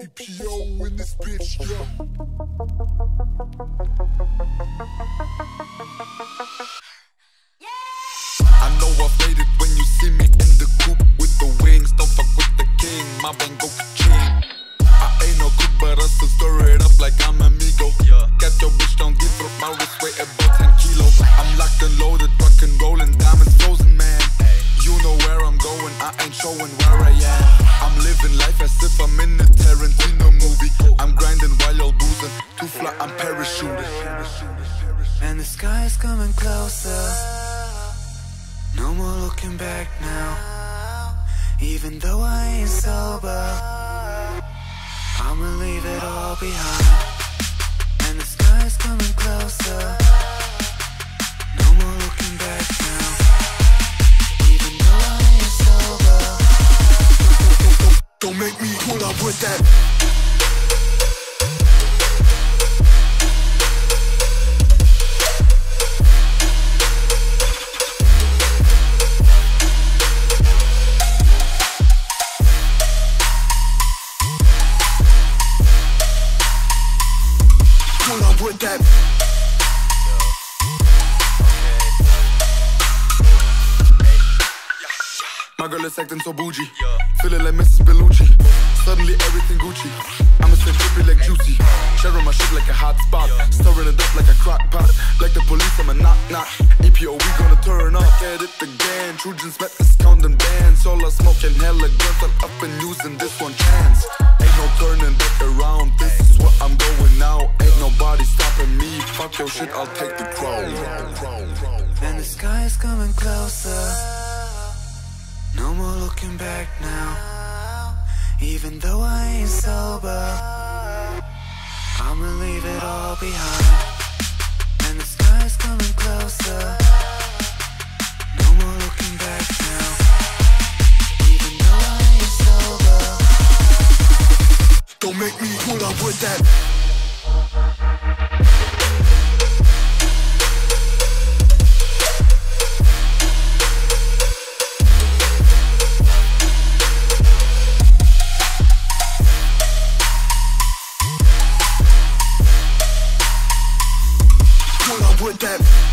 EPO in this bitch, yeah. Fly, I'm parachuting. And the sky is coming closer. No more looking back now. Even though I ain't sober, I'ma leave it all behind. And the sky is coming closer. No more looking back now. Even though I ain't sober. Don't make me pull up with that. Pull up with that. My girl is acting so bougie. Feeling like Mrs. Bellucci. Suddenly everything Gucci. I'ma stay trippy like juicy. Sharing my shit like a hot spot. Stirring it up like a crock pot. Like the police, I'm a knock knock. EPO, we gonna turn up. At it again. Trojans met discounting bands. All I smoking hella guns. I'm up and using this one chance. Ain't no turning back shit, I'll take the crown. And the sky is coming closer. No more looking back now. Even though I ain't sober, I'ma leave it all behind. And the sky is coming closer. No more looking back now. Even though I ain't sober. Don't make me pull up with that. with that.